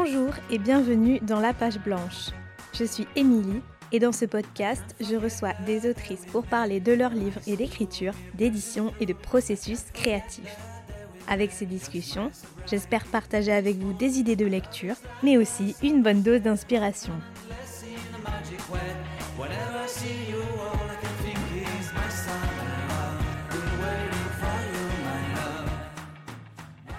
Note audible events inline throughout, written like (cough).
Bonjour et bienvenue dans La Page Blanche. Je suis Émilie et dans ce podcast, je reçois des autrices pour parler de leurs livres et d'écriture, d'édition et de processus créatifs. Avec ces discussions, j'espère partager avec vous des idées de lecture, mais aussi une bonne dose d'inspiration.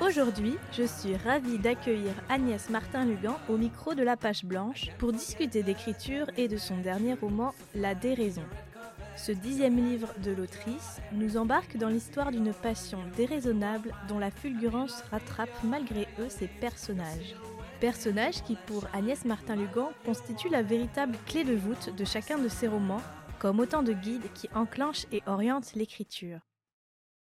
Aujourd'hui, je suis ravie d'accueillir Agnès Martin-Lugan au micro de la page blanche pour discuter d'écriture et de son dernier roman La déraison. Ce dixième livre de l'autrice nous embarque dans l'histoire d'une passion déraisonnable dont la fulgurance rattrape malgré eux ses personnages. Personnages qui, pour Agnès Martin-Lugan, constituent la véritable clé de voûte de chacun de ses romans, comme autant de guides qui enclenchent et orientent l'écriture.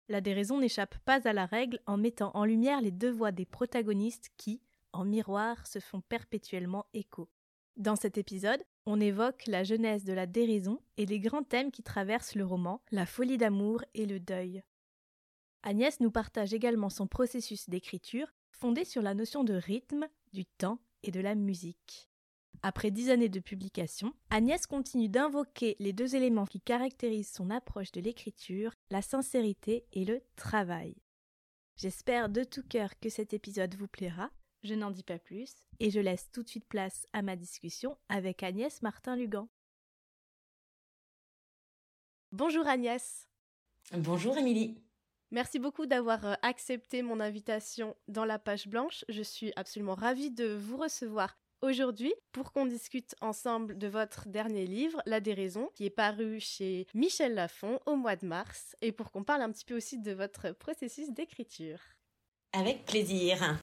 La déraison n'échappe pas à la règle en mettant en lumière les deux voix des protagonistes qui, en miroir, se font perpétuellement écho. Dans cet épisode, on évoque la genèse de la déraison et les grands thèmes qui traversent le roman, la folie d'amour et le deuil. Agnès nous partage également son processus d'écriture, fondé sur la notion de rythme, du temps et de la musique. Après dix années de publication, Agnès continue d'invoquer les deux éléments qui caractérisent son approche de l'écriture, la sincérité et le travail. J'espère de tout cœur que cet épisode vous plaira. Je n'en dis pas plus et je laisse tout de suite place à ma discussion avec Agnès Martin-Lugan. Bonjour Agnès. Bonjour Émilie. Merci beaucoup d'avoir euh, accepté mon invitation dans la page blanche. Je suis absolument ravie de vous recevoir aujourd'hui pour qu'on discute ensemble de votre dernier livre, La déraison, qui est paru chez Michel Lafon au mois de mars, et pour qu'on parle un petit peu aussi de votre processus d'écriture. Avec plaisir.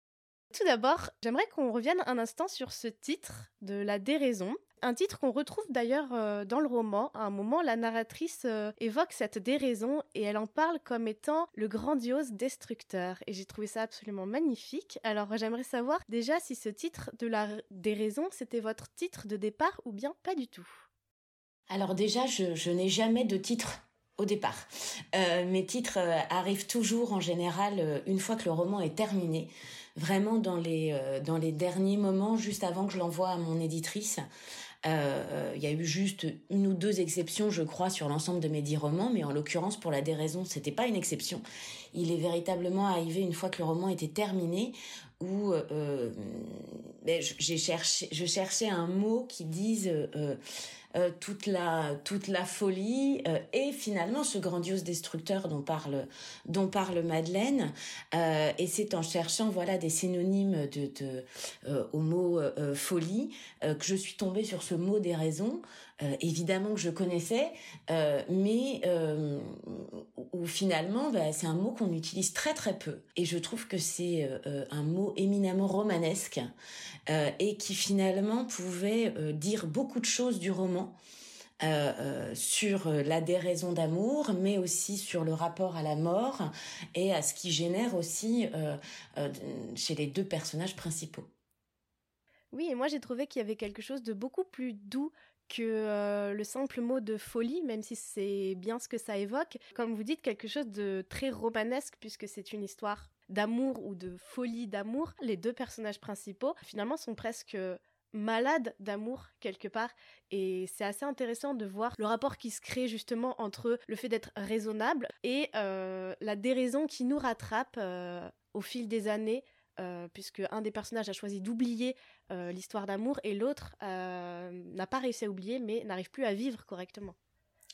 Tout d'abord, j'aimerais qu'on revienne un instant sur ce titre de La déraison. Un titre qu'on retrouve d'ailleurs euh, dans le roman. À un moment, la narratrice euh, évoque cette déraison et elle en parle comme étant le grandiose destructeur. Et j'ai trouvé ça absolument magnifique. Alors j'aimerais savoir déjà si ce titre de la déraison, c'était votre titre de départ ou bien pas du tout. Alors déjà, je, n'ai jamais de titre au départ. Euh, mes titres arrivent toujours en général une fois que le roman est terminé, vraiment dans les, dans les derniers moments, juste avant que je l'envoie à mon éditrice. Euh, il y a eu juste une ou deux exceptions, je crois, sur l'ensemble de mes dix romans, mais en l'occurrence, pour la déraison, c'était pas une exception. Il est véritablement arrivé une fois que le roman était terminé, où euh, ben, j'ai cherché, je cherchais un mot qui dise euh, toute la toute la folie euh, et finalement ce grandiose destructeur dont parle dont parle Madeleine euh, et c'est en cherchant voilà des synonymes de, de au mot folie que je suis tombée sur ce mot des raisons évidemment que je connaissais mais où finalement bah, c'est un mot qu'on utilise très très peu et je trouve que c'est un mot éminemment romanesque et qui finalement pouvait dire beaucoup de choses du roman euh, euh, sur euh, la déraison d'amour, mais aussi sur le rapport à la mort et à ce qui génère aussi chez les deux personnages principaux. Oui, et moi j'ai trouvé qu'il y avait quelque chose de beaucoup plus doux que le simple mot de folie, même si c'est bien ce que ça évoque. Comme vous dites, quelque chose de très romanesque, puisque c'est une histoire d'amour ou de folie d'amour. Les deux personnages principaux, finalement, sont presque malade d'amour quelque part et c'est assez intéressant de voir le rapport qui se crée justement entre le fait d'être raisonnable et euh, la déraison qui nous rattrape euh, au fil des années euh, puisque un des personnages a choisi d'oublier l'histoire d'amour et l'autre n'a pas réussi à oublier mais n'arrive plus à vivre correctement.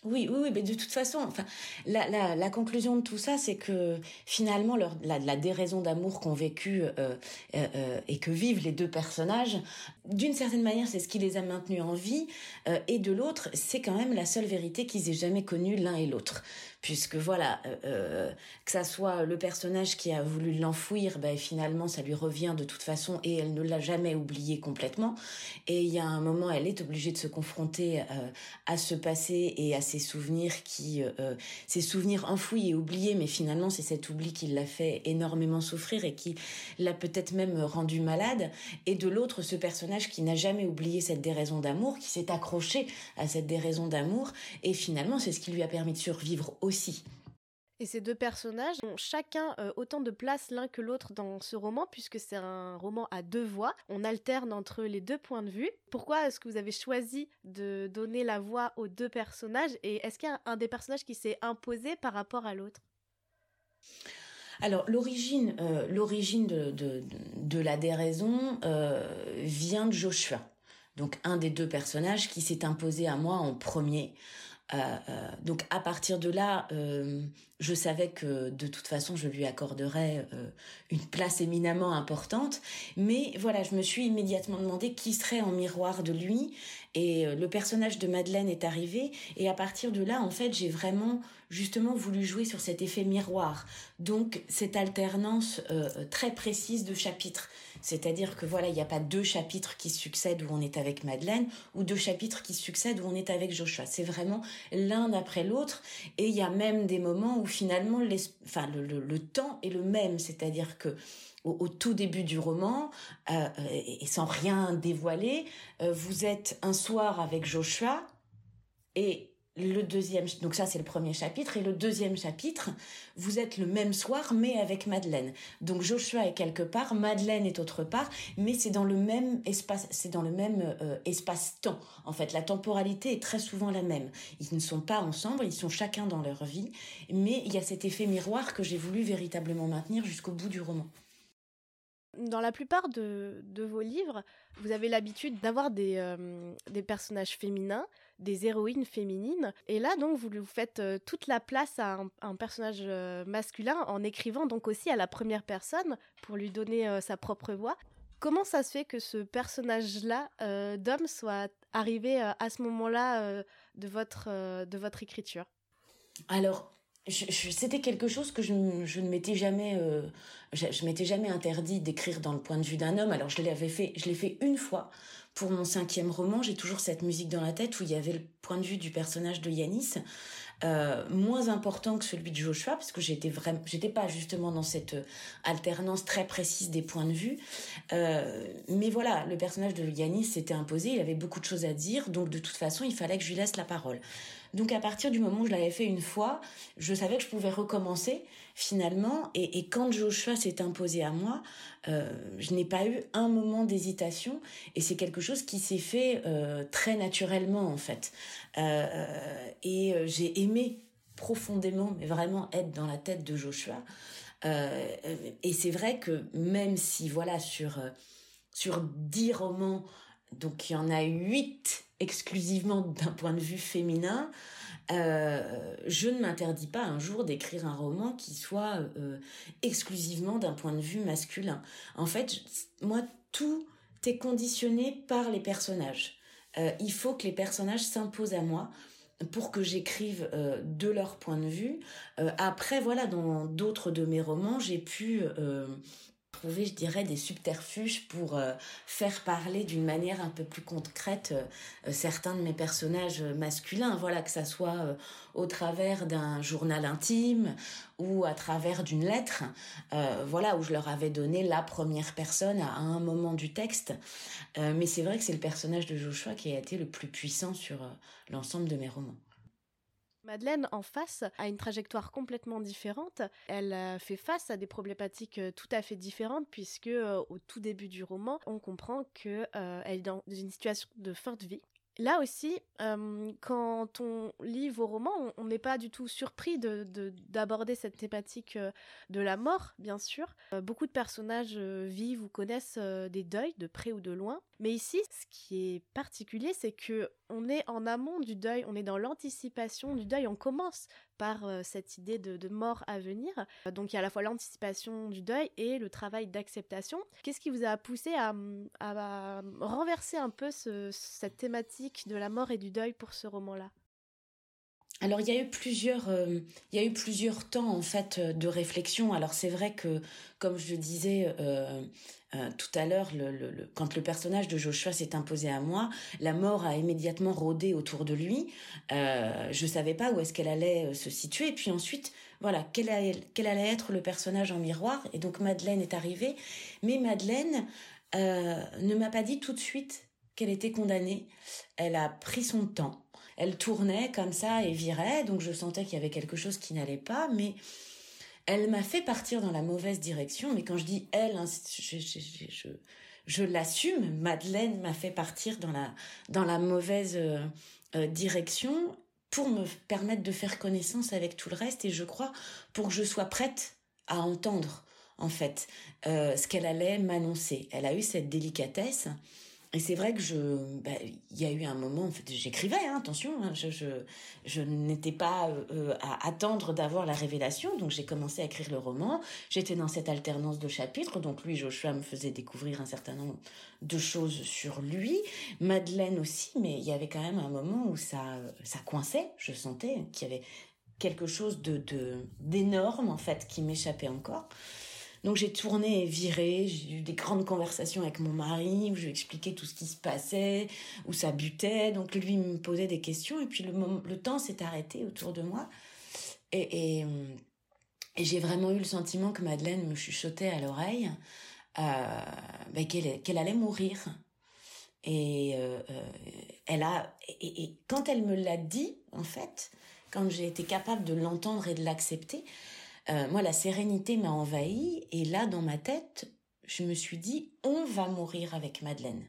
Oui, oui, oui, mais de toute façon, enfin, la, la, conclusion de tout ça, c'est que finalement, la, déraison d'amour qu'ont vécu euh, euh, euh, et que vivent les deux personnages, d'une certaine manière, c'est ce qui les a maintenus en vie, euh, et de l'autre, c'est quand même la seule vérité qu'ils aient jamais connue l'un et l'autre puisque voilà, euh, euh, que ça soit le personnage qui a voulu l'enfouir, ben finalement ça lui revient de toute façon et elle ne l'a jamais oublié complètement. Et il y a un moment, elle est obligée de se confronter euh, à ce passé et à ses souvenirs qui, ses souvenirs enfouis et oubliés, mais finalement c'est cet oubli qui l'a fait énormément souffrir et qui l'a peut-être même rendu malade. Et de l'autre, ce personnage qui n'a jamais oublié cette déraison d'amour, qui s'est accroché à cette déraison d'amour et finalement c'est ce qui lui a permis de survivre aussi Et ces deux personnages ont chacun euh, autant de place l'un que l'autre dans ce roman, puisque c'est un roman à deux voix. On alterne entre les deux points de vue. Pourquoi est-ce que vous avez choisi de donner la voix aux deux personnages Et est-ce qu'il y a un des personnages qui s'est imposé par rapport à l'autre? Alors l'origine, euh, l'origine de, la déraison euh, vient de Joshua, donc un des deux personnages qui s'est imposé à moi en premier. Donc à partir de là, je savais que de toute façon je lui accorderais euh, une place éminemment importante. Mais voilà je me suis immédiatement demandé qui serait en miroir de lui. Et euh, le personnage de Madeleine est arrivé. Et à partir de là en fait j'ai vraiment justement voulu jouer sur cet effet miroir. Donc cette alternance euh, très précise de chapitres. C'est-à-dire que voilà il n'y a pas deux chapitres qui succèdent où on est avec Madeleine ou deux chapitres qui succèdent où on est avec Joshua. C'est vraiment l'un après l'autre. Et il y a même des moments où finalement le, temps est le même, c'est-à-dire que au, tout début du roman, euh, et, sans rien dévoiler, euh, vous êtes un soir avec Joshua et le deuxième, donc ça c'est le premier chapitre, et le deuxième chapitre, vous êtes le même soir, mais avec Madeleine. Donc Joshua est quelque part, Madeleine est autre part, mais c'est dans le même espace, c'est dans le même euh, espace-temps. En fait, la temporalité est très souvent la même. Ils ne sont pas ensemble, ils sont chacun dans leur vie, mais il y a cet effet miroir que j'ai voulu véritablement maintenir jusqu'au bout du roman. Dans la plupart de, vos livres, vous avez l'habitude d'avoir des, euh, des personnages féminins des héroïnes féminines. Et là, donc, vous lui faites euh, toute la place à un, personnage euh, masculin en écrivant donc aussi à la première personne pour lui donner euh, sa propre voix. Comment ça se fait que ce personnage-là d'homme soit arrivé à ce moment-là de, votre, de votre écriture? Alors, c'était quelque chose que je, ne m'étais jamais je, m'étais jamais interdit d'écrire dans le point de vue d'un homme alors je l'avais fait je l'ai fait une fois pour mon cinquième roman, j'ai toujours cette musique dans la tête où il y avait le point de vue du personnage de Yanis, euh, moins important que celui de Joshua, parce que j'étais vraiment, j'étais pas justement dans cette euh, alternance très précise des points de vue. Euh, mais voilà, le personnage de Yanis s'était imposé, il avait beaucoup de choses à dire, donc de toute façon, il fallait que je lui laisse la parole. Donc à partir du moment où je l'avais fait une fois, je savais que je pouvais recommencer finalement. Et, quand Joshua s'est imposé à moi, euh, je n'ai pas eu un moment d'hésitation. Et c'est quelque chose qui s'est fait euh, très naturellement en fait. Euh, et j'ai aimé profondément, mais vraiment être dans la tête de Joshua. et c'est vrai que même si voilà sur sur dix romans, donc il y en a huit exclusivement d'un point de vue féminin, euh, je ne m'interdis pas un jour d'écrire un roman qui soit euh, exclusivement d'un point de vue masculin. En fait, moi, tout est conditionné par les personnages. Euh, il faut que les personnages s'imposent à moi pour que j'écrive de leur point de vue. après, voilà, dans d'autres de mes romans, j'ai pu trouver, je dirais, des subterfuges pour euh, faire parler d'une manière un peu plus concrète euh, certains de mes personnages masculins. Voilà, que ça soit euh, au travers d'un journal intime ou à travers d'une lettre, voilà, où je leur avais donné la première personne à un moment du texte. mais c'est vrai que c'est le personnage de Joshua qui a été le plus puissant sur l'ensemble de mes romans. Madeleine, en face, a une trajectoire complètement différente. Elle euh, fait face à des problématiques euh, tout à fait différentes puisque euh, au tout début du roman, on comprend qu'elle est dans une situation de fin de vie Là aussi, quand on lit vos romans, on n'est pas du tout surpris d'aborder de, cette thématique de la mort, bien sûr. beaucoup de personnages vivent ou connaissent des deuils de près ou de loin. Mais ici, ce qui est particulier, c'est que on est en amont du deuil, on est dans l'anticipation du deuil. On commence par cette idée de, mort à venir. Donc il y a à la fois l'anticipation du deuil et le travail d'acceptation. Qu'est-ce qui vous a poussé à, renverser un peu cette thématique de la mort et du deuil pour ce roman-là? Alors il y a eu plusieurs, euh, il y a eu plusieurs temps en fait euh, de réflexion. Alors c'est vrai que, comme je le disais euh, tout à l'heure, le, quand le personnage de Joshua s'est imposé à moi, la mort a immédiatement rôdé autour de lui. je savais pas où est-ce qu'elle allait se situer. Et puis ensuite, voilà, quel allait être le personnage en miroir. Et donc Madeleine est arrivée, mais Madeleine ne m'a pas dit tout de suite qu'elle était condamnée. Elle a pris son temps elle tournait comme ça et virait, donc je sentais qu'il y avait quelque chose qui n'allait pas, mais elle m'a fait partir dans la mauvaise direction. Mais quand je dis elle, hein, je, l'assume. Madeleine m'a fait partir dans la dans la mauvaise euh, euh, direction pour me permettre de faire connaissance avec tout le reste et je crois pour que je sois prête à entendre en fait euh, ce qu'elle allait m'annoncer. Elle a eu cette délicatesse et c'est vrai que je, bah, il y a eu un moment, en fait, j'écrivais, hein, attention, hein, je, je, n'étais pas euh, à attendre d'avoir la révélation, donc j'ai commencé à écrire le roman. J'étais dans cette alternance de chapitres, donc lui, Joshua me faisait découvrir un certain nombre de choses sur lui, Madeleine aussi, mais il y avait quand même un moment où ça, ça coinçait. Je sentais qu'il y avait quelque chose de d'énorme en fait qui m'échappait encore. Donc j'ai tourné et viré, j'ai eu des grandes conversations avec mon mari où je lui expliquais tout ce qui se passait, où ça butait. Donc lui me posait des questions et puis le, temps s'est arrêté autour de moi. Et, et, j'ai vraiment eu le sentiment que Madeleine me chuchotait à l'oreille euh, ben qu'elle allait mourir. Et euh, euh, elle a et, quand elle me l'a dit, en fait, quand j'ai été capable de l'entendre et de l'accepter, euh, moi, la sérénité m'a envahi et là, dans ma tête, je me suis dit, on va mourir avec Madeleine.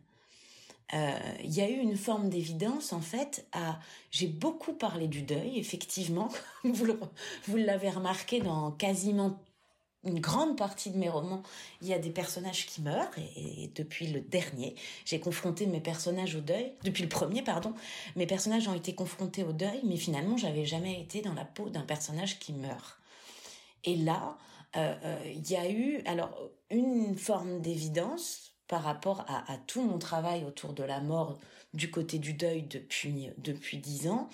Euh, il y a eu une forme d'évidence en fait. À... J'ai beaucoup parlé du deuil, effectivement. (laughs) vous l'avez remarqué dans quasiment une grande partie de mes romans, il y a des personnages qui meurent et, depuis le dernier, j'ai confronté mes personnages au deuil. Depuis le premier, pardon, mes personnages ont été confrontés au deuil, mais finalement, j'avais jamais été dans la peau d'un personnage qui meurt. Et là, euh, euh, il y a eu alors une forme d'évidence par rapport à, tout mon travail autour de la mort du côté du deuil depuis depuis dix ans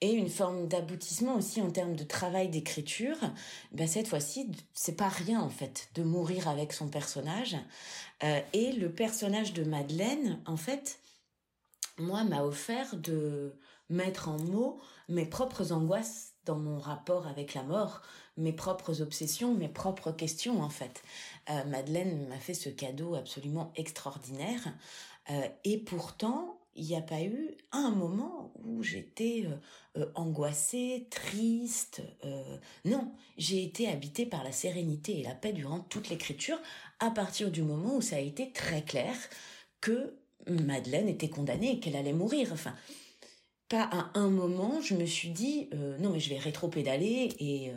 et une forme d'aboutissement aussi en termes de travail d'écriture. Ben cette fois-ci, c'est pas rien en fait de mourir avec son personnage. Euh, et le personnage de Madeleine, en fait, moi m'a offert de mettre en mots mes propres angoisses dans mon rapport avec la mort, mes propres obsessions, mes propres questions en fait. Euh, Madeleine m'a fait ce cadeau absolument extraordinaire euh, et pourtant il n'y a pas eu un moment où j'étais euh, angoissée, triste. non, j'ai été habitée par la sérénité et la paix durant toute l'écriture à partir du moment où ça a été très clair que Madeleine était condamnée et qu'elle allait mourir. Enfin, pas à un moment, je me suis dit non mais je vais rétro-pédaler et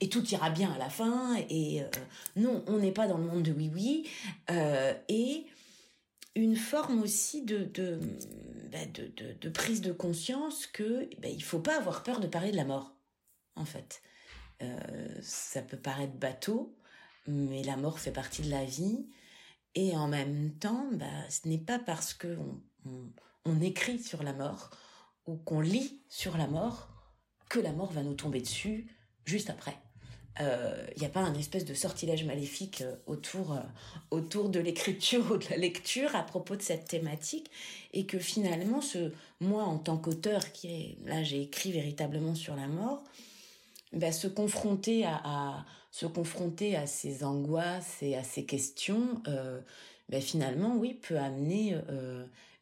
et tout ira bien à la fin et euh, non on n'est pas dans le monde de oui oui et une forme aussi bah, de, de, de prise de conscience que bah, il faut pas avoir peur de parler de la mort en fait ça peut paraître bateau mais la mort fait partie de la vie et en même temps bah, ce n'est pas parce que on, on écrit sur la mort ou qu'on lit sur la mort que la mort va nous tomber dessus juste après. Il euh, n'y a pas un espèce de sortilège maléfique euh, autour, euh, autour de l'écriture (laughs) ou de la lecture à propos de cette thématique et que finalement, ce, moi en tant qu'auteur qui là j'ai écrit véritablement sur la mort, bah, se confronter à, se confronter à ces angoisses et à ces questions, bah, finalement oui peut amener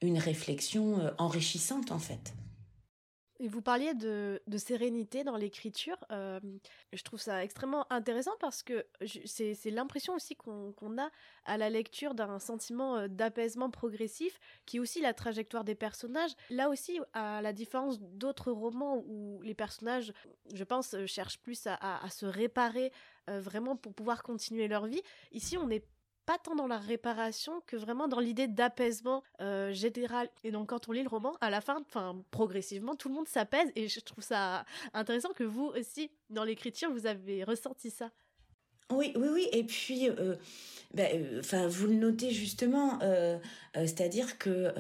une réflexion enrichissante en fait. Et vous parliez de, sérénité dans l'écriture. Euh, je trouve ça extrêmement intéressant parce que c'est l'impression aussi qu'on a à la lecture d'un sentiment euh, d'apaisement progressif qui est aussi la trajectoire des personnages. Là aussi, à la différence d'autres romans où les personnages, je pense, euh, cherchent plus à se réparer vraiment pour pouvoir continuer leur vie, ici on est pas tant dans la réparation que vraiment dans l'idée d'apaisement euh, général. Et donc quand on lit le roman, à la fin, enfin progressivement, tout le monde s'apaise et je trouve ça intéressant que vous aussi, dans l'écriture, vous avez ressenti ça. Oui, oui, oui. Et puis, euh, ben, euh, vous le notez justement, euh, euh c'est-à-dire que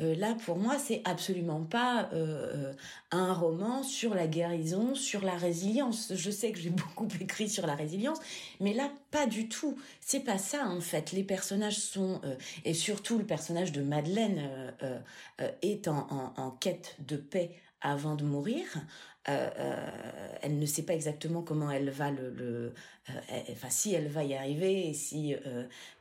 euh, là, pour moi, c'est absolument pas un roman sur la guérison, sur la résilience. Je sais que j'ai (laughs) beaucoup écrit sur la résilience, mais là, pas du tout. C'est pas ça en fait. Les personnages sont, et surtout le personnage de Madeleine est en quête de paix avant de mourir. Euh, euh, elle ne sait pas exactement comment elle va le, le enfin si elle va y arriver et si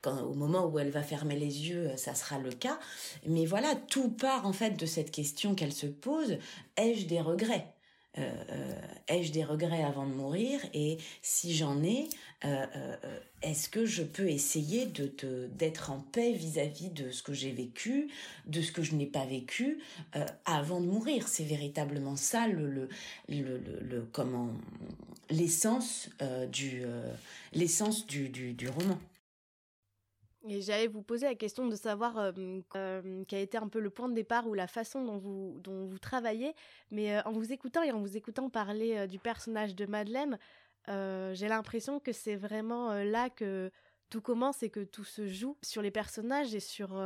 quand au moment où elle va fermer les yeux ça sera le cas. Mais voilà tout part en fait de cette question qu'elle se pose. Ai-je des regrets? euh, euh, ai-je des regrets avant de mourir? Et si j'en ai, euh, est-ce que je peux essayer de d'être en paix vis-à-vis de ce que j'ai vécu, de ce que je n'ai pas vécu avant de mourir? C'est véritablement ça le, le, comment l'essence du l'essence du, du roman. Et j'allais vous poser la question de savoir euh, euh, quel a été un peu le point de départ ou la façon dont vous, travaillez. Mais euh, en vous écoutant et en vous écoutant parler du personnage de Madeleine, j'ai l'impression que c'est vraiment là que tout commence et que tout se joue sur les personnages et sur,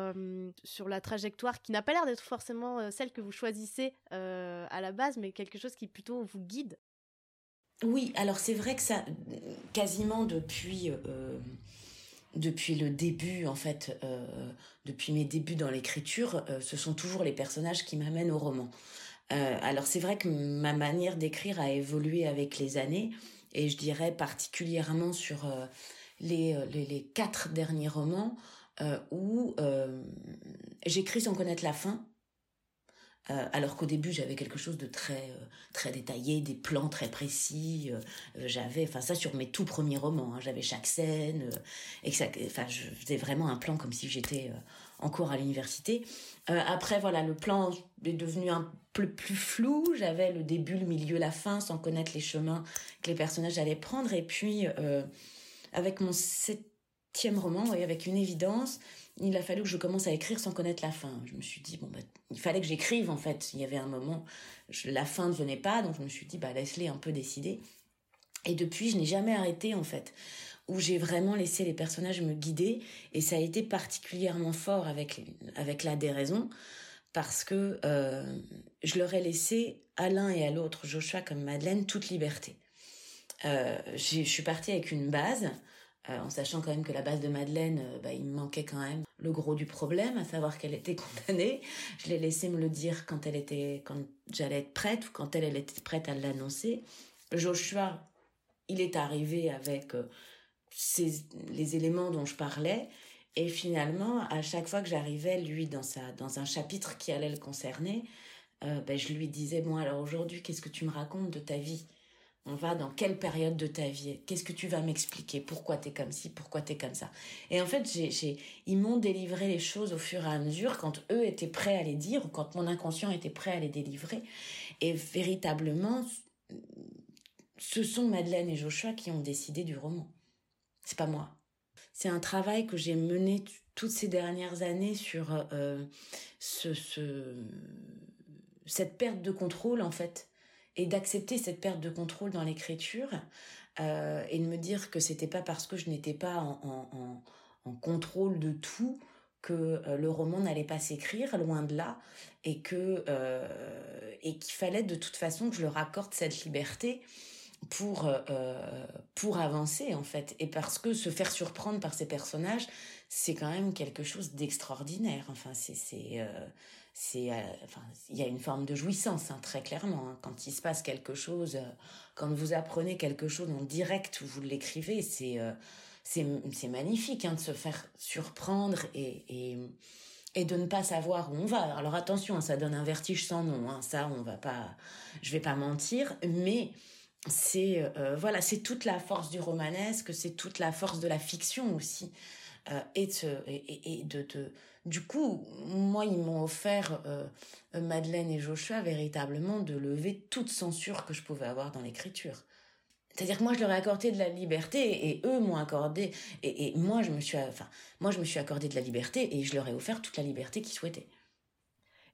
sur la trajectoire qui n'a pas l'air d'être forcément celle que vous choisissez à la base, mais quelque chose qui plutôt vous guide. Oui, alors c'est vrai que ça, quasiment depuis depuis le début, en fait, euh, depuis mes débuts dans l'écriture, euh, ce sont toujours les personnages qui m'amènent au roman. Euh, alors c'est vrai que ma manière d'écrire a évolué avec les années, et je dirais particulièrement sur les, les, les, quatre derniers romans où j'écris sans connaître la fin, euh, alors qu'au début j'avais quelque chose de très euh, très détaillé, des plans très précis. Euh, j'avais, enfin ça sur mes tout premiers romans, hein, j'avais chaque scène, et je faisais vraiment un plan comme si j'étais en cours à l'université. après voilà, le plan est devenu un peu plus flou. J'avais le début, le milieu, la fin, sans connaître les chemins que les personnages allaient prendre. Et puis avec mon septième roman, et avec une évidence, il a fallu que je commence à écrire sans connaître la fin. Je me suis dit, bon, bah, il fallait que j'écrive, en fait. Il y avait un moment, la fin ne venait pas, donc je me suis dit, bah, laisse-les un peu décider. Et depuis, je n'ai jamais arrêté, en fait, où j'ai vraiment laissé les personnages me guider, et ça a été particulièrement fort avec, avec la déraison, parce que euh, je leur ai laissé à l'un et à l'autre, Joshua comme Madeleine, toute liberté. Euh, je suis partie avec une base, euh, en sachant quand même que la base de Madeleine, euh, bah, il me manquait quand même le gros du problème, à savoir qu'elle était (laughs) condamnée. Je l'ai laissé me le dire quand elle était, quand j'allais être prête ou quand elle, elle était prête à l'annoncer. Joshua, il est arrivé avec euh, les éléments dont je parlais. Et finalement, à chaque fois que j'arrivais, lui, dans, sa, dans un chapitre qui allait le concerner, ben, je lui disais, bon, alors aujourd'hui, qu'est-ce que tu me racontes de ta vie? On va dans quelle période de ta vie? Qu'est-ce que tu vas m'expliquer? Pourquoi tu es comme ci? Pourquoi tu es comme ça? Et en fait, j'ai, ils m'ont délivré les choses au fur et à mesure quand eux étaient prêts à les dire ou quand mon inconscient était prêt à les délivrer. Et véritablement, ce sont Madeleine et Joshua qui ont décidé du roman. C'est pas moi. C'est un travail que j'ai mené toutes ces dernières années sur euh, ce, cette perte de contrôle en fait et d'accepter cette perte de contrôle dans l'écriture euh, et de me dire que c'était pas parce que je n'étais pas en, contrôle de tout que euh, le roman n'allait pas s'écrire, loin de là, et que euh, et qu'il fallait de toute façon que je leur accorde cette liberté pour pour avancer en fait, et parce que se faire surprendre par ces personnages, c'est quand même quelque chose d'extraordinaire. Enfin, c'est c'est euh, il y a une forme de jouissance hein, très clairement hein. quand il se passe quelque chose euh, quand vous apprenez quelque chose en direct ou vous l'écrivez c'est euh, c'est magnifique hein, de se faire surprendre et, et de ne pas savoir où on va. Alors attention, ça donne un vertige sans nom. Ça, on va pas, je vais pas mentir, mais c'est voilà, c'est toute la force du romanesque, c'est toute la force de la fiction aussi, et de du coup, moi, ils m'ont offert, euh, Madeleine et Joshua, véritablement de lever toute censure que je pouvais avoir dans l'écriture. C'est-à-dire que moi, je leur ai accordé de la liberté et eux m'ont accordé, et, moi, je me suis, enfin, moi, je me suis accordé de la liberté et je leur ai offert toute la liberté qu'ils souhaitaient.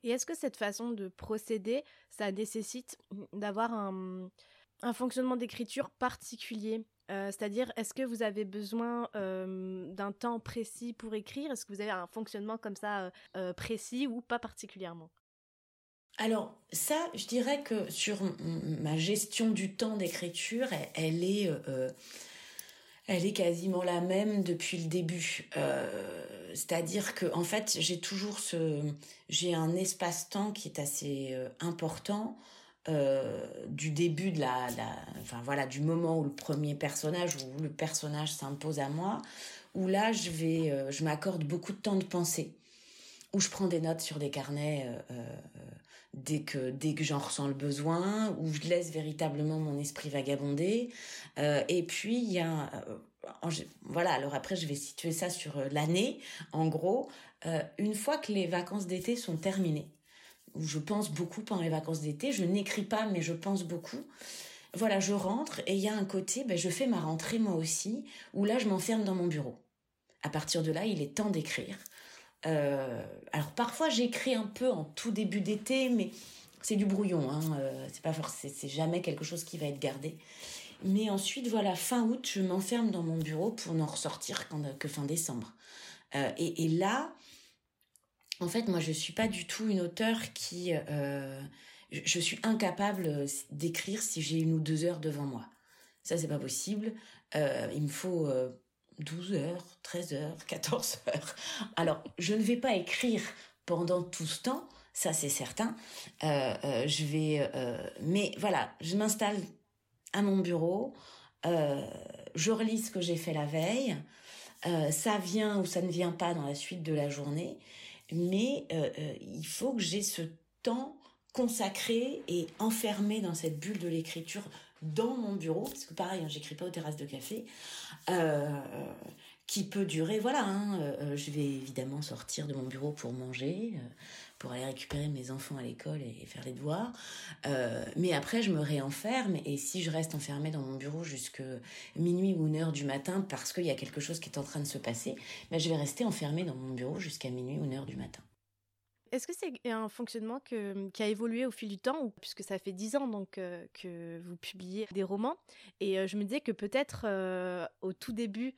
Et est-ce que cette façon de procéder, ça nécessite d'avoir un fonctionnement d'écriture particulier? Euh, c'est-à-dire, est-ce que vous avez besoin euh, d'un temps précis pour écrire? Est-ce que vous avez un fonctionnement comme ça euh, précis ou pas particulièrement? Alors ça, je dirais que sur ma gestion du temps d'écriture, elle, est, elle est quasiment la même depuis le début. C'est-à-dire que en fait, j'ai toujours ce, j'ai un espace-temps qui est assez important euh, du début de la, enfin voilà, du moment où le premier personnage où le personnage s'impose à moi, où là je vais, je m'accorde beaucoup de temps de pensée, où je prends des notes sur des carnets dès que dès que j'en ressens le besoin, où je laisse véritablement mon esprit vagabonder. Euh, et puis il y a euh, voilà, alors après je vais situer ça sur euh, l'année. En gros, une fois que les vacances d'été sont terminées, où je pense beaucoup pendant les vacances d'été, je n'écris pas mais je pense beaucoup. Voilà, je rentre et il y a un côté, ben, je fais ma rentrée moi aussi, où là je m'enferme dans mon bureau. À partir de là, il est temps d'écrire. Euh, alors parfois j'écris un peu en tout début d'été, mais c'est du brouillon. Hein, euh, c'est pas c'est jamais quelque chose qui va être gardé. Mais ensuite, voilà, fin août, je m'enferme dans mon bureau pour n'en ressortir que fin décembre. Euh, et, là, en fait, moi, je suis pas du tout une auteure qui, euh, je suis incapable d'écrire si j'ai une ou deux heures devant moi. Ça, c'est pas possible. Euh, il me faut 12 heures, 13 heures, 14 (laughs) heures. Alors, je ne vais pas écrire pendant tout ce temps, ça c'est certain. Euh, euh, je vais, euh, mais voilà, je m'installe à mon bureau, je relis ce que j'ai fait la veille. ça vient ou ça ne vient pas dans la suite de la journée, mais il faut que j'ai ce temps consacré et enfermé dans cette bulle de l'écriture dans mon bureau, parce que pareil, hein, j'écris pas aux terrasses de café, euh, qui peut durer, voilà, hein, euh, je vais évidemment sortir de mon bureau pour manger, euh, pour aller récupérer mes enfants à l'école et, faire les devoirs, mais après je me réenferme, et si je reste enfermée dans mon bureau jusque minuit ou une heure du matin parce qu'il y a quelque chose qui est en train de se passer, ben, je vais rester enfermée dans mon bureau jusqu'à minuit ou une heure du matin. Est-ce que c'est un fonctionnement que, qui a évolué au fil du temps, puisque ça fait dix ans donc euh, que vous publiez des romans Et je me disais que peut-être au tout début,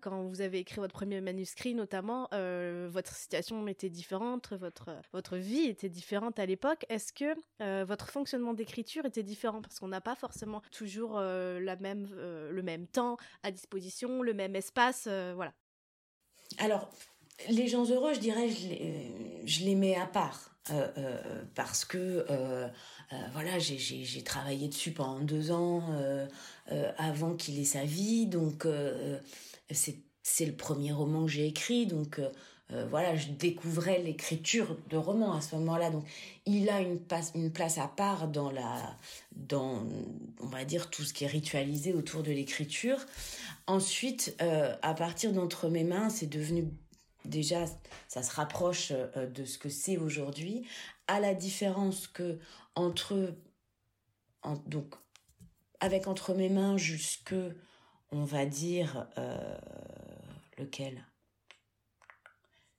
quand vous avez écrit votre premier manuscrit notamment, votre situation était différente, votre, votre vie était différente à l'époque. Est-ce que votre fonctionnement d'écriture était différent? Parce qu'on n'a pas forcément toujours la même, le même temps à disposition, le même espace, voilà. Alors, les gens heureux, je dirais, je les, les mets à part. Euh, euh, parce que euh, voilà, j'ai travaillé dessus pendant deux ans avant qu'il ait sa vie, donc c'est le premier roman que j'ai écrit, donc voilà, je découvrais l'écriture de roman à ce moment-là, donc il a une place, une place à part dans la, dans, on va dire tout ce qui est ritualisé autour de l'écriture. Ensuite, à partir d'entre mes mains, c'est devenu déjà, ça se rapproche euh, de ce que c'est aujourd'hui, à la différence que entre, donc, avec entre mes mains jusque, on va dire, euh, lequel?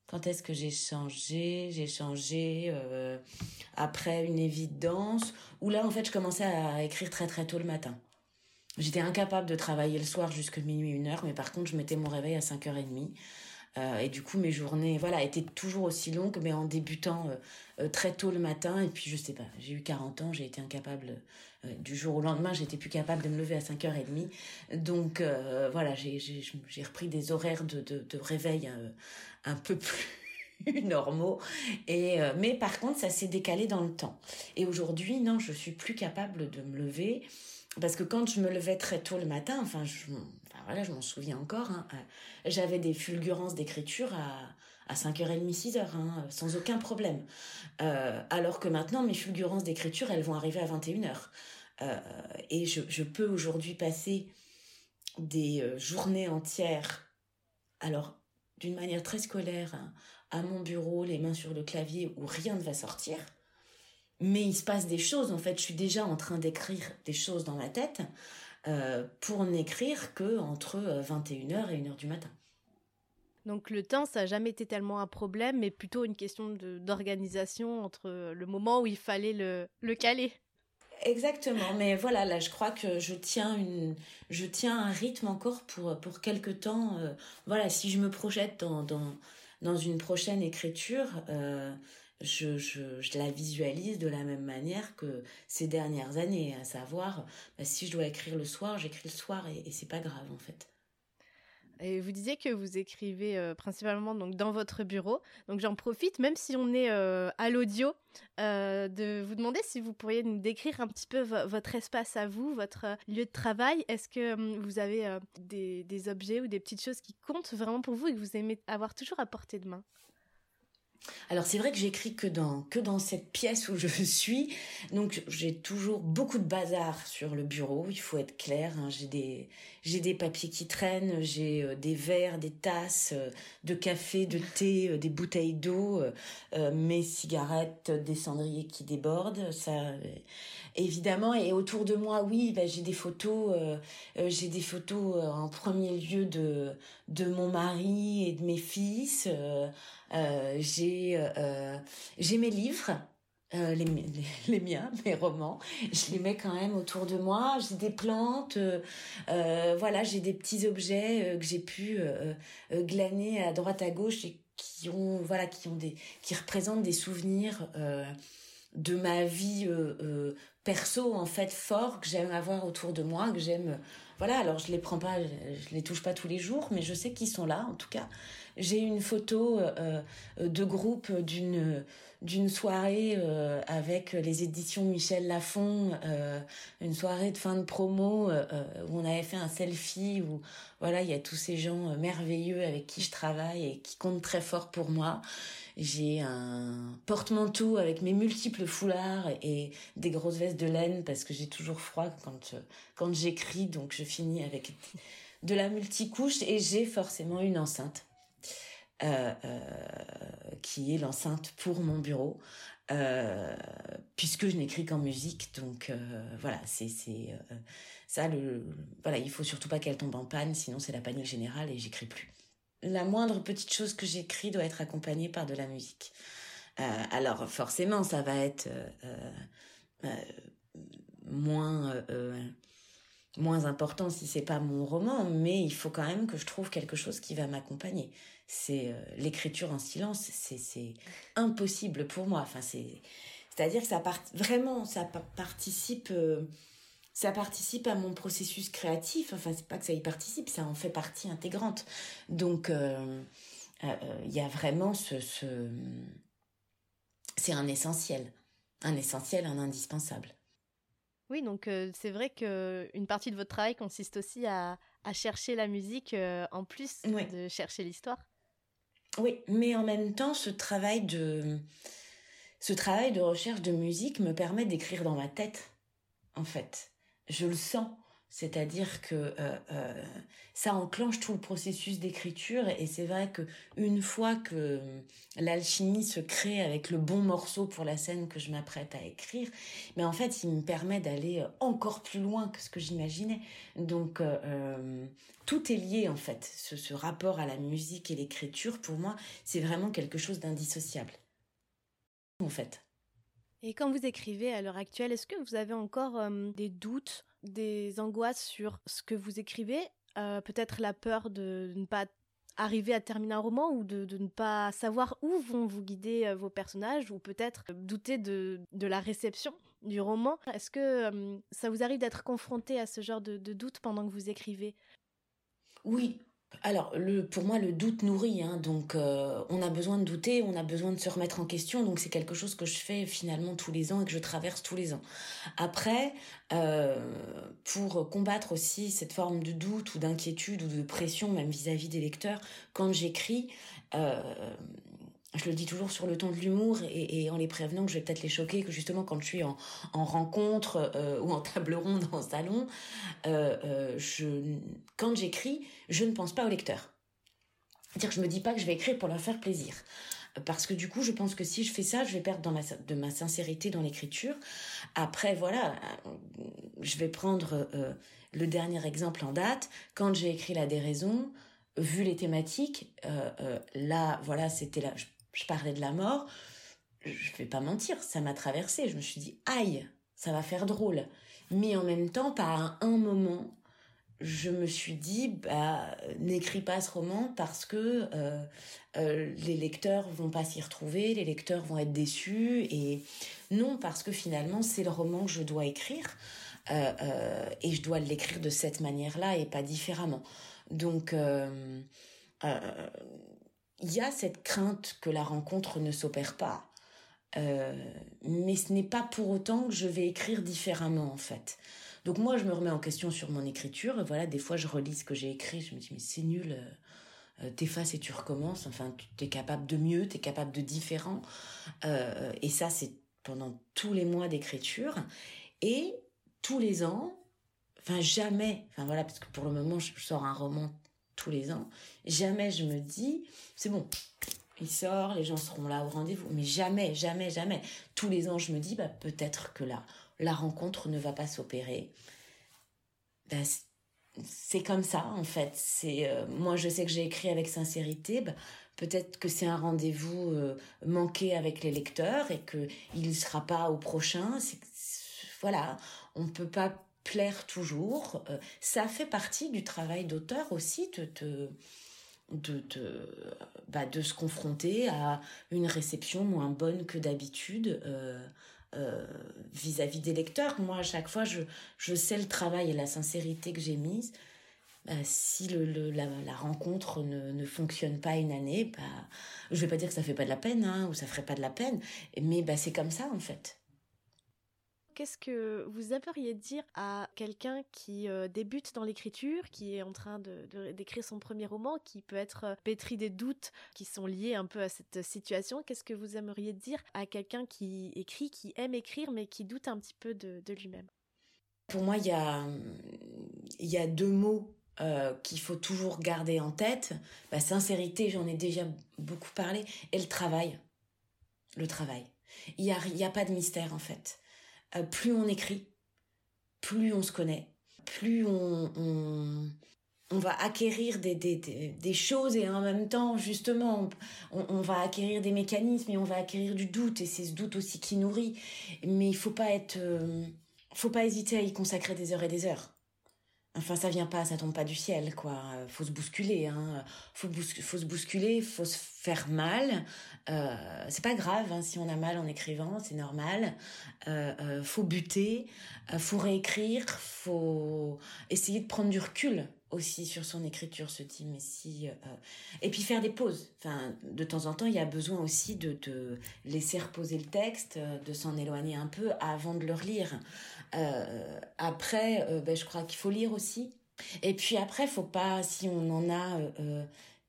Quand est-ce que j'ai changé? J'ai changé euh, après une évidence, où là, en fait, je commençais à écrire très très tôt le matin. J'étais incapable de travailler le soir jusque minuit, une heure, mais par contre, je mettais mon réveil à 5h30. Euh, et du coup, mes journées, voilà, étaient toujours aussi longues, mais en débutant euh, euh, très tôt le matin. Et puis, je sais pas, j'ai eu 40 ans, j'ai été incapable, du jour au lendemain, j'étais plus capable de me lever à 5h30. Donc, voilà, j'ai repris des horaires de, de, de réveil un peu plus (laughs) normaux. Et, mais par contre, ça s'est décalé dans le temps. Et aujourd'hui, non, je suis plus capable de me lever. Parce que quand je me levais très tôt le matin, enfin, je, voilà, je m'en souviens encore, hein, euh, j'avais des fulgurances d'écriture à, à 5h30, 6h, hein, sans aucun problème. Euh, alors que maintenant, mes fulgurances d'écriture, elles vont arriver à 21h. Euh, et je, je peux aujourd'hui passer des journées entières, alors d'une manière très scolaire, hein, à mon bureau, les mains sur le clavier, où rien ne va sortir. Mais il se passe des choses, en fait, je suis déjà en train d'écrire des choses dans ma tête. Euh, pour n'écrire que entre 21h euh, et 1h du matin. Donc le temps, ça n'a jamais été tellement un problème, mais plutôt une question d'organisation entre le moment où il fallait le, le caler. Exactement, mais voilà, là je crois que je tiens une, je tiens un rythme encore pour pour quelque temps. Euh, voilà, si je me projette dans dans dans une prochaine écriture, je, je, je, la visualise de la même manière que ces dernières années, à savoir, bah, si je dois écrire le soir, j'écris le soir et, c'est pas grave en fait. Et vous disiez que vous écrivez euh, principalement donc dans votre bureau. Donc j'en profite, même si on est euh, à l'audio, euh, de vous demander si vous pourriez nous décrire un petit peu votre espace à vous, votre lieu de travail. Est-ce que hum, vous avez des, des, objets ou des petites choses qui comptent vraiment pour vous et que vous aimez avoir toujours à portée de main? Alors c'est vrai que j'écris que dans que dans cette pièce où je suis, donc j'ai toujours beaucoup de bazar sur le bureau. Il faut être clair. Hein. J'ai des j'ai des papiers qui traînent, j'ai euh, des verres, des tasses euh, de café, de thé, euh, des bouteilles d'eau, mes cigarettes, des cendriers qui débordent. Ça évidemment et autour de moi, oui, bah, j'ai des photos. j'ai des photos en premier lieu de de mon mari et de mes fils. Euh, j'ai euh, j'ai mes livres. Euh, les, (laughs) les, miens, mes romans, je les mets quand même autour de moi. J'ai des plantes, voilà, j'ai des petits objets que j'ai pu glaner à droite à gauche et qui ont, voilà, qui ont des, qui représentent des souvenirs de ma vie perso en fait fort que j'aime avoir autour de moi, que j'aime, voilà. Alors je les prends pas, je les touche pas tous les jours, mais je sais qu'ils sont là en tout cas. J'ai une photo euh, euh, de groupe d'une d'une soirée euh, avec les éditions Michel Lafon, une soirée de fin de promo où on avait fait un selfie où voilà il y a tous ces gens merveilleux avec qui je travaille et qui comptent très fort pour moi. J'ai un porte-manteau avec mes multiples foulards et des grosses vestes de laine parce que j'ai toujours froid quand quand j'écris donc je finis avec de la multicouche et j'ai forcément une enceinte euh, euh, qui est l'enceinte pour mon bureau, euh, puisque je n'écris qu'en musique. Donc voilà, c'est c'est ça le voilà, il faut surtout pas qu'elle tombe en panne, sinon c'est la panique générale et j'écris plus. La moindre petite chose que j'écris doit être accompagnée par de la musique. alors forcément, ça va être moins moins important si c'est pas mon roman, mais il faut quand même que je trouve quelque chose qui va m'accompagner. C'est euh, l'écriture en silence, c'est c'est impossible pour moi. Enfin c'est c'est-à-dire que ça part vraiment ça participe euh, ça participe à mon processus créatif. Enfin c'est pas que ça y participe, ça en fait partie intégrante. Donc euh, il y a vraiment ce, ce c'est un essentiel, un essentiel, un indispensable. Oui, donc c'est vrai qu'une partie de votre travail consiste aussi à, chercher la musique en plus de chercher l'histoire. Oui, mais en même temps, ce travail de ce travail de recherche de musique me permet d'écrire dans ma tête, en fait. Je le sens. C'est-à-dire que euh, euh, ça enclenche tout le processus d'écriture et c'est vrai que une fois que l'alchimie se crée avec le bon morceau pour la scène que je m'apprête à écrire, mais en fait, il me permet d'aller encore plus loin que ce que j'imaginais. Donc euh, tout est lié en fait. Ce, ce rapport à la musique et l'écriture, pour moi, c'est vraiment quelque chose d'indissociable. En fait. Et quand vous écrivez à l'heure actuelle, est-ce que vous avez encore des doutes des angoisses sur ce que vous écrivez, euh, peut-être la peur de, ne pas arriver à terminer un roman ou de, ne pas savoir où vont vous guider euh, vos personnages ou peut-être douter de, la réception du roman. Est-ce que euh, ça vous arrive d'être confronté à ce genre de, de doute pendant que vous écrivez? Oui, alors, le, pour moi, le doute nourrit. Hein, donc, euh, on a besoin de douter, on a besoin de se remettre en question. Donc, c'est quelque chose que je fais finalement tous les ans et que je traverse tous les ans. Après, euh, pour combattre aussi cette forme de doute ou d'inquiétude ou de pression, même vis-à-vis des lecteurs, quand j'écris, euh, je le dis toujours sur le ton de l'humour et, en les prévenant que je vais peut-être les choquer, que justement quand je suis en, rencontre euh, ou en table ronde en salon, euh, euh, quand j'écris, je ne pense pas au lecteur. C'est-à-dire que je me dis pas que je vais écrire pour leur faire plaisir. Parce que du coup, je pense que si je fais ça, je vais perdre de ma sincérité dans l'écriture. Après, voilà, je vais prendre le dernier exemple en date. Quand j'ai écrit La déraison, vu les thématiques, là, voilà, c'était là parlais de la mort, je vais pas mentir, ça m'a traversé. Je me suis dit, aïe, ça va faire drôle. Mais en même temps, par un moment, je me suis dit, bah, n'écris pas ce roman parce que euh, euh, les lecteurs vont pas s'y retrouver, les lecteurs vont être déçus. Et non, parce que finalement, c'est le roman que je dois écrire. Euh, et je dois l'écrire de cette manière-là et pas différemment. Donc, il y a cette crainte que la rencontre ne s'opère pas. mais ce n'est pas pour autant que je vais écrire différemment en fait. Donc moi je me remets en question sur mon écriture. Voilà, des fois je relis ce que j'ai écrit, je me dis mais c'est nul. Euh, t'effaces et tu recommences. Enfin, tu es capable de mieux, tu es capable de différent. Euh, et ça, c'est pendant tous les mois d'écriture. Et tous les ans, enfin jamais, enfin voilà, parce que pour le moment, je sors un roman tous les ans, jamais je me dis, c'est bon, il sort, les gens seront là au rendez-vous. Mais jamais, jamais, jamais. Tous les ans, je me dis, bah, peut-être que là, la rencontre ne va pas s'opérer. Ben, c'est comme ça en fait. C'est euh, moi je sais que j'ai écrit avec sincérité. Bah, peut-être que c'est un rendez-vous euh, manqué avec les lecteurs et que il ne sera pas au prochain. C'est, voilà, on peut pas plaire toujours. Euh, ça fait partie du travail d'auteur aussi de, de bah, de se confronter à une réception moins bonne que d'habitude euh, vis-à-vis des lecteurs. Moi, à chaque fois, je, je sais le travail et la sincérité que j'ai mise. Bah, si le, la, rencontre ne, ne, fonctionne pas une année, bah, je vais pas dire que ça fait pas de la peine hein, ou ça ferait pas de la peine, mais bah, c'est comme ça en fait. Qu'est-ce que vous aimeriez dire à quelqu'un qui euh, débute dans l'écriture, qui est en train de, d'écrire son premier roman, qui peut être euh, pétri des doutes qui sont liés un peu à cette situation? Qu'est-ce que vous aimeriez dire à quelqu'un qui écrit, qui aime écrire, mais qui doute un petit peu de, lui-même? Pour moi, il y a, deux mots euh, qu'il faut toujours garder en tête. La sincérité, j'en ai déjà beaucoup parlé, et le travail. Le travail. Il n'y y a pas de mystère en fait. Euh, plus on écrit, plus on se connaît, plus on, on, va acquérir des, des, des, choses et en même temps, justement, on, on, va acquérir des mécanismes et on va acquérir du doute et c'est ce doute aussi qui nourrit. Mais il faut pas être, euh, faut pas hésiter à y consacrer des heures et des heures. Enfin, ça vient pas, ça tombe pas du ciel, quoi. Faut se bousculer, hein. Faut, se bousculer, faut se faire mal. Euh, c'est pas grave hein, si on a mal en écrivant, c'est normal. Euh, euh, faut buter, euh, faut réécrire, faut essayer de prendre du recul aussi sur son écriture, se dit mais si euh, et puis faire des pauses. Enfin, de temps en temps, il y a besoin aussi de, de laisser reposer le texte, de s'en éloigner un peu avant de le relire. Euh, après, euh, ben, je crois qu'il faut lire aussi. Et puis après, faut pas, si on en a, euh,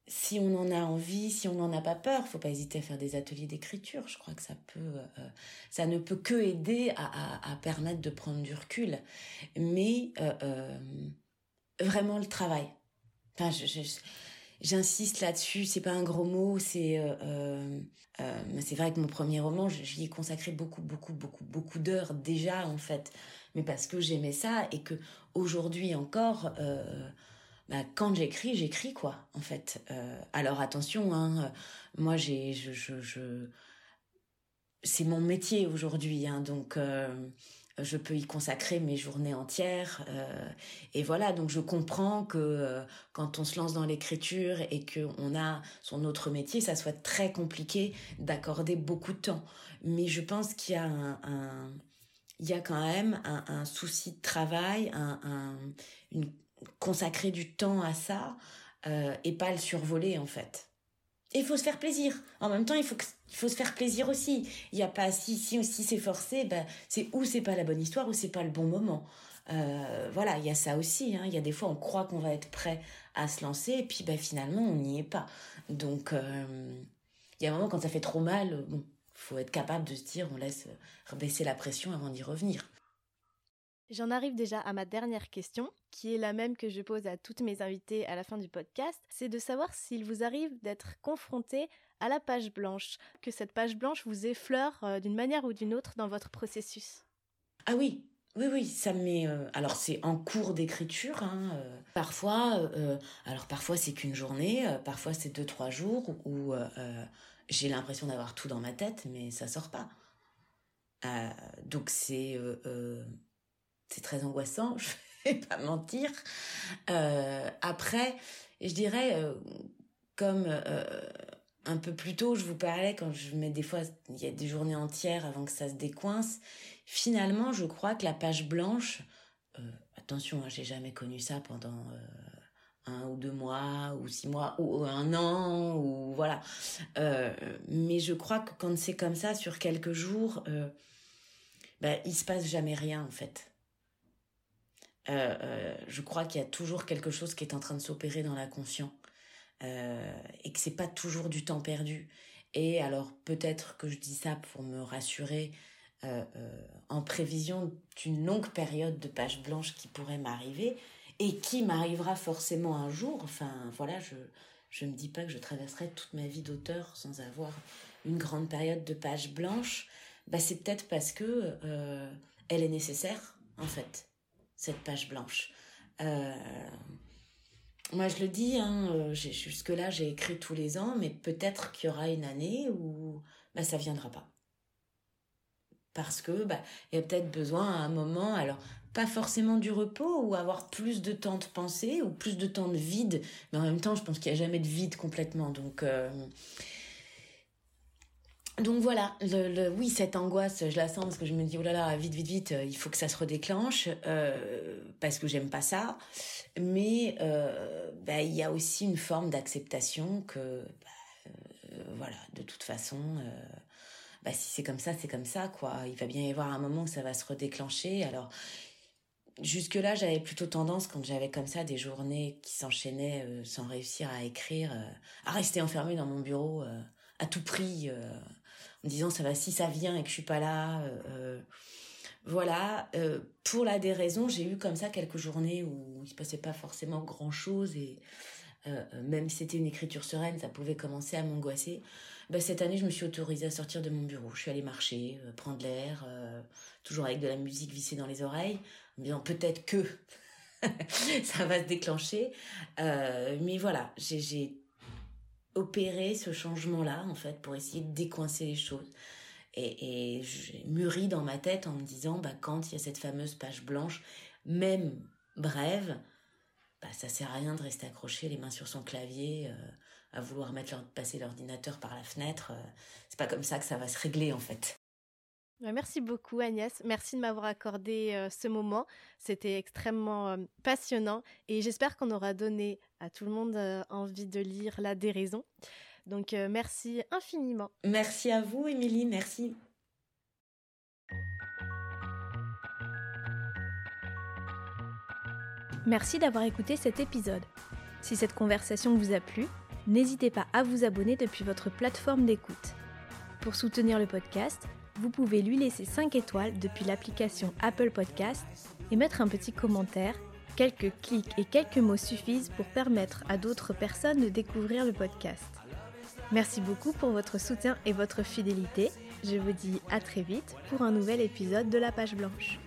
si on en a envie, si on n'en a pas peur, faut pas hésiter à faire des ateliers d'écriture. Je crois que ça peut, ça ne peut que aider à, à, permettre de prendre du recul. Mais vraiment le travail. Enfin, j'insiste là-dessus. C'est pas un gros mot. C'est euh, euh, euh, c'est vrai que mon premier roman, j'y ai consacré beaucoup, beaucoup, beaucoup, beaucoup d'heures déjà en fait, mais parce que j'aimais ça et que aujourd'hui encore. Bah, quand j'écris, j'écris quoi, en fait. alors attention, hein, moi j'ai, je, je... c'est mon métier aujourd'hui, hein, donc je peux y consacrer mes journées entières. Euh, et voilà, donc je comprends que euh, quand on se lance dans l'écriture et qu'on a son autre métier, ça soit très compliqué d'accorder beaucoup de temps. Mais je pense qu'il y a un, il y a quand même un, souci de travail, un, un, consacrer du temps à ça euh, et pas le survoler en fait. Il faut se faire plaisir. En même temps, il faut, il faut se faire plaisir aussi. Il n'y a pas, si, si aussi c'est forcé, ben, c'est ou c'est pas la bonne histoire ou c'est pas le bon moment. Euh, voilà, il y a ça aussi. Hein. Il y a des fois, on croit qu'on va être prêt à se lancer et puis ben, finalement, on n'y est pas. Donc, euh, il y a un moment, quand ça fait trop mal, bon, faut être capable de se dire, on laisse baisser la pression avant d'y revenir. J'en arrive déjà à ma dernière question, qui est la même que je pose à toutes mes invitées à la fin du podcast, c'est de savoir s'il vous arrive d'être confronté à la page blanche, que cette page blanche vous effleure euh, d'une manière ou d'une autre dans votre processus. Ah oui, oui, oui, ça met. Euh, alors c'est en cours d'écriture. Hein, euh, parfois, alors parfois c'est qu'une journée, parfois c'est deux trois jours où j'ai l'impression d'avoir tout dans ma tête, mais ça sort pas. donc c'est c'est très angoissant, (laughs) je vais pas mentir. Euh, après, je dirais, euh, comme euh, un peu plus tôt, je vous parlais quand je mets des fois, il y a des journées entières avant que ça se décoince. Finalement, je crois que la page blanche, attention, hein, j'ai jamais connu ça pendant un ou deux mois ou six mois ou un an ou voilà. Mais je crois que quand c'est comme ça sur quelques jours, ben, il se passe jamais rien en fait. Euh, euh, je crois qu'il y a toujours quelque chose qui est en train de s'opérer dans l'inconscient et que c'est pas toujours du temps perdu. Et alors peut-être que je dis ça pour me rassurer en prévision d'une longue période de page blanche qui pourrait m'arriver et qui m'arrivera forcément un jour. Enfin, voilà, je, je ne dis pas que je traverserai toute ma vie d'auteur sans avoir une grande période de page blanche. Bah, c'est peut-être parce que euh, elle est nécessaire, en fait, cette page blanche. Euh, moi, je le dis, hein, euh, jusque-là, j'ai écrit tous les ans, mais peut-être qu'il y aura une année où bah, ça viendra pas parce que bah il y a peut-être besoin à un moment alors pas forcément du repos ou avoir plus de temps de penser ou plus de temps de vide mais en même temps je pense qu'il n'y a jamais de vide complètement donc euh, donc voilà, oui, cette angoisse, je la sens parce que je me dis, oh là là, vite, vite, vite, il faut que ça se redéclenche, euh, parce que j'aime pas ça. Mais euh, bah, il y a aussi une forme d'acceptation que, bah, voilà, de toute façon, bah, si c'est comme ça, c'est comme ça, quoi. Il va bien y avoir un moment où ça va se redéclencher. Alors, jusque-là, j'avais plutôt tendance, quand j'avais comme ça des journées qui s'enchaînaient euh, sans réussir à écrire, euh, à rester enfermée dans mon bureau euh, à tout prix, en disant ça va si ça vient et que je suis pas là. voilà. pour la des raisons, j'ai eu comme ça quelques journées où il se passait pas forcément grand-chose et même si c'était une écriture sereine, ça pouvait commencer à m'angoisser. Bah, cette année, je me suis autorisée à sortir de mon bureau. Je suis allée marcher, euh, prendre l'air, euh, toujours avec de la musique vissée dans les oreilles, en me disant peut-être que (laughs) ça va se déclencher. Euh, mais voilà, j'ai opéré ce changement-là, en fait, pour essayer de décoincer les choses. Et, et j'ai mûri dans ma tête en me disant, bah, quand il y a cette fameuse page blanche, même brève, bah, ça sert à rien de rester accroché les mains sur son clavier à vouloir mettre passer l'ordinateur par la fenêtre. Euh, c'est pas comme ça que ça va se régler en fait. Merci beaucoup Agnès, merci de m'avoir accordé euh, ce moment. C'était extrêmement euh, passionnant et j'espère qu'on aura donné à tout le monde envie de lire La déraison. Donc merci infiniment. Merci à vous Émilie, merci. Merci d'avoir écouté cet épisode. Si cette conversation vous a plu, n'hésitez pas à vous abonner depuis votre plateforme d'écoute. Pour soutenir le podcast, vous pouvez lui laisser 5 étoiles depuis l'application Apple Podcast et mettre un petit commentaire. Quelques clics et quelques mots suffisent pour permettre à d'autres personnes de découvrir le podcast. Merci beaucoup pour votre soutien et votre fidélité. Je vous dis à très vite pour un nouvel épisode de La Page Blanche.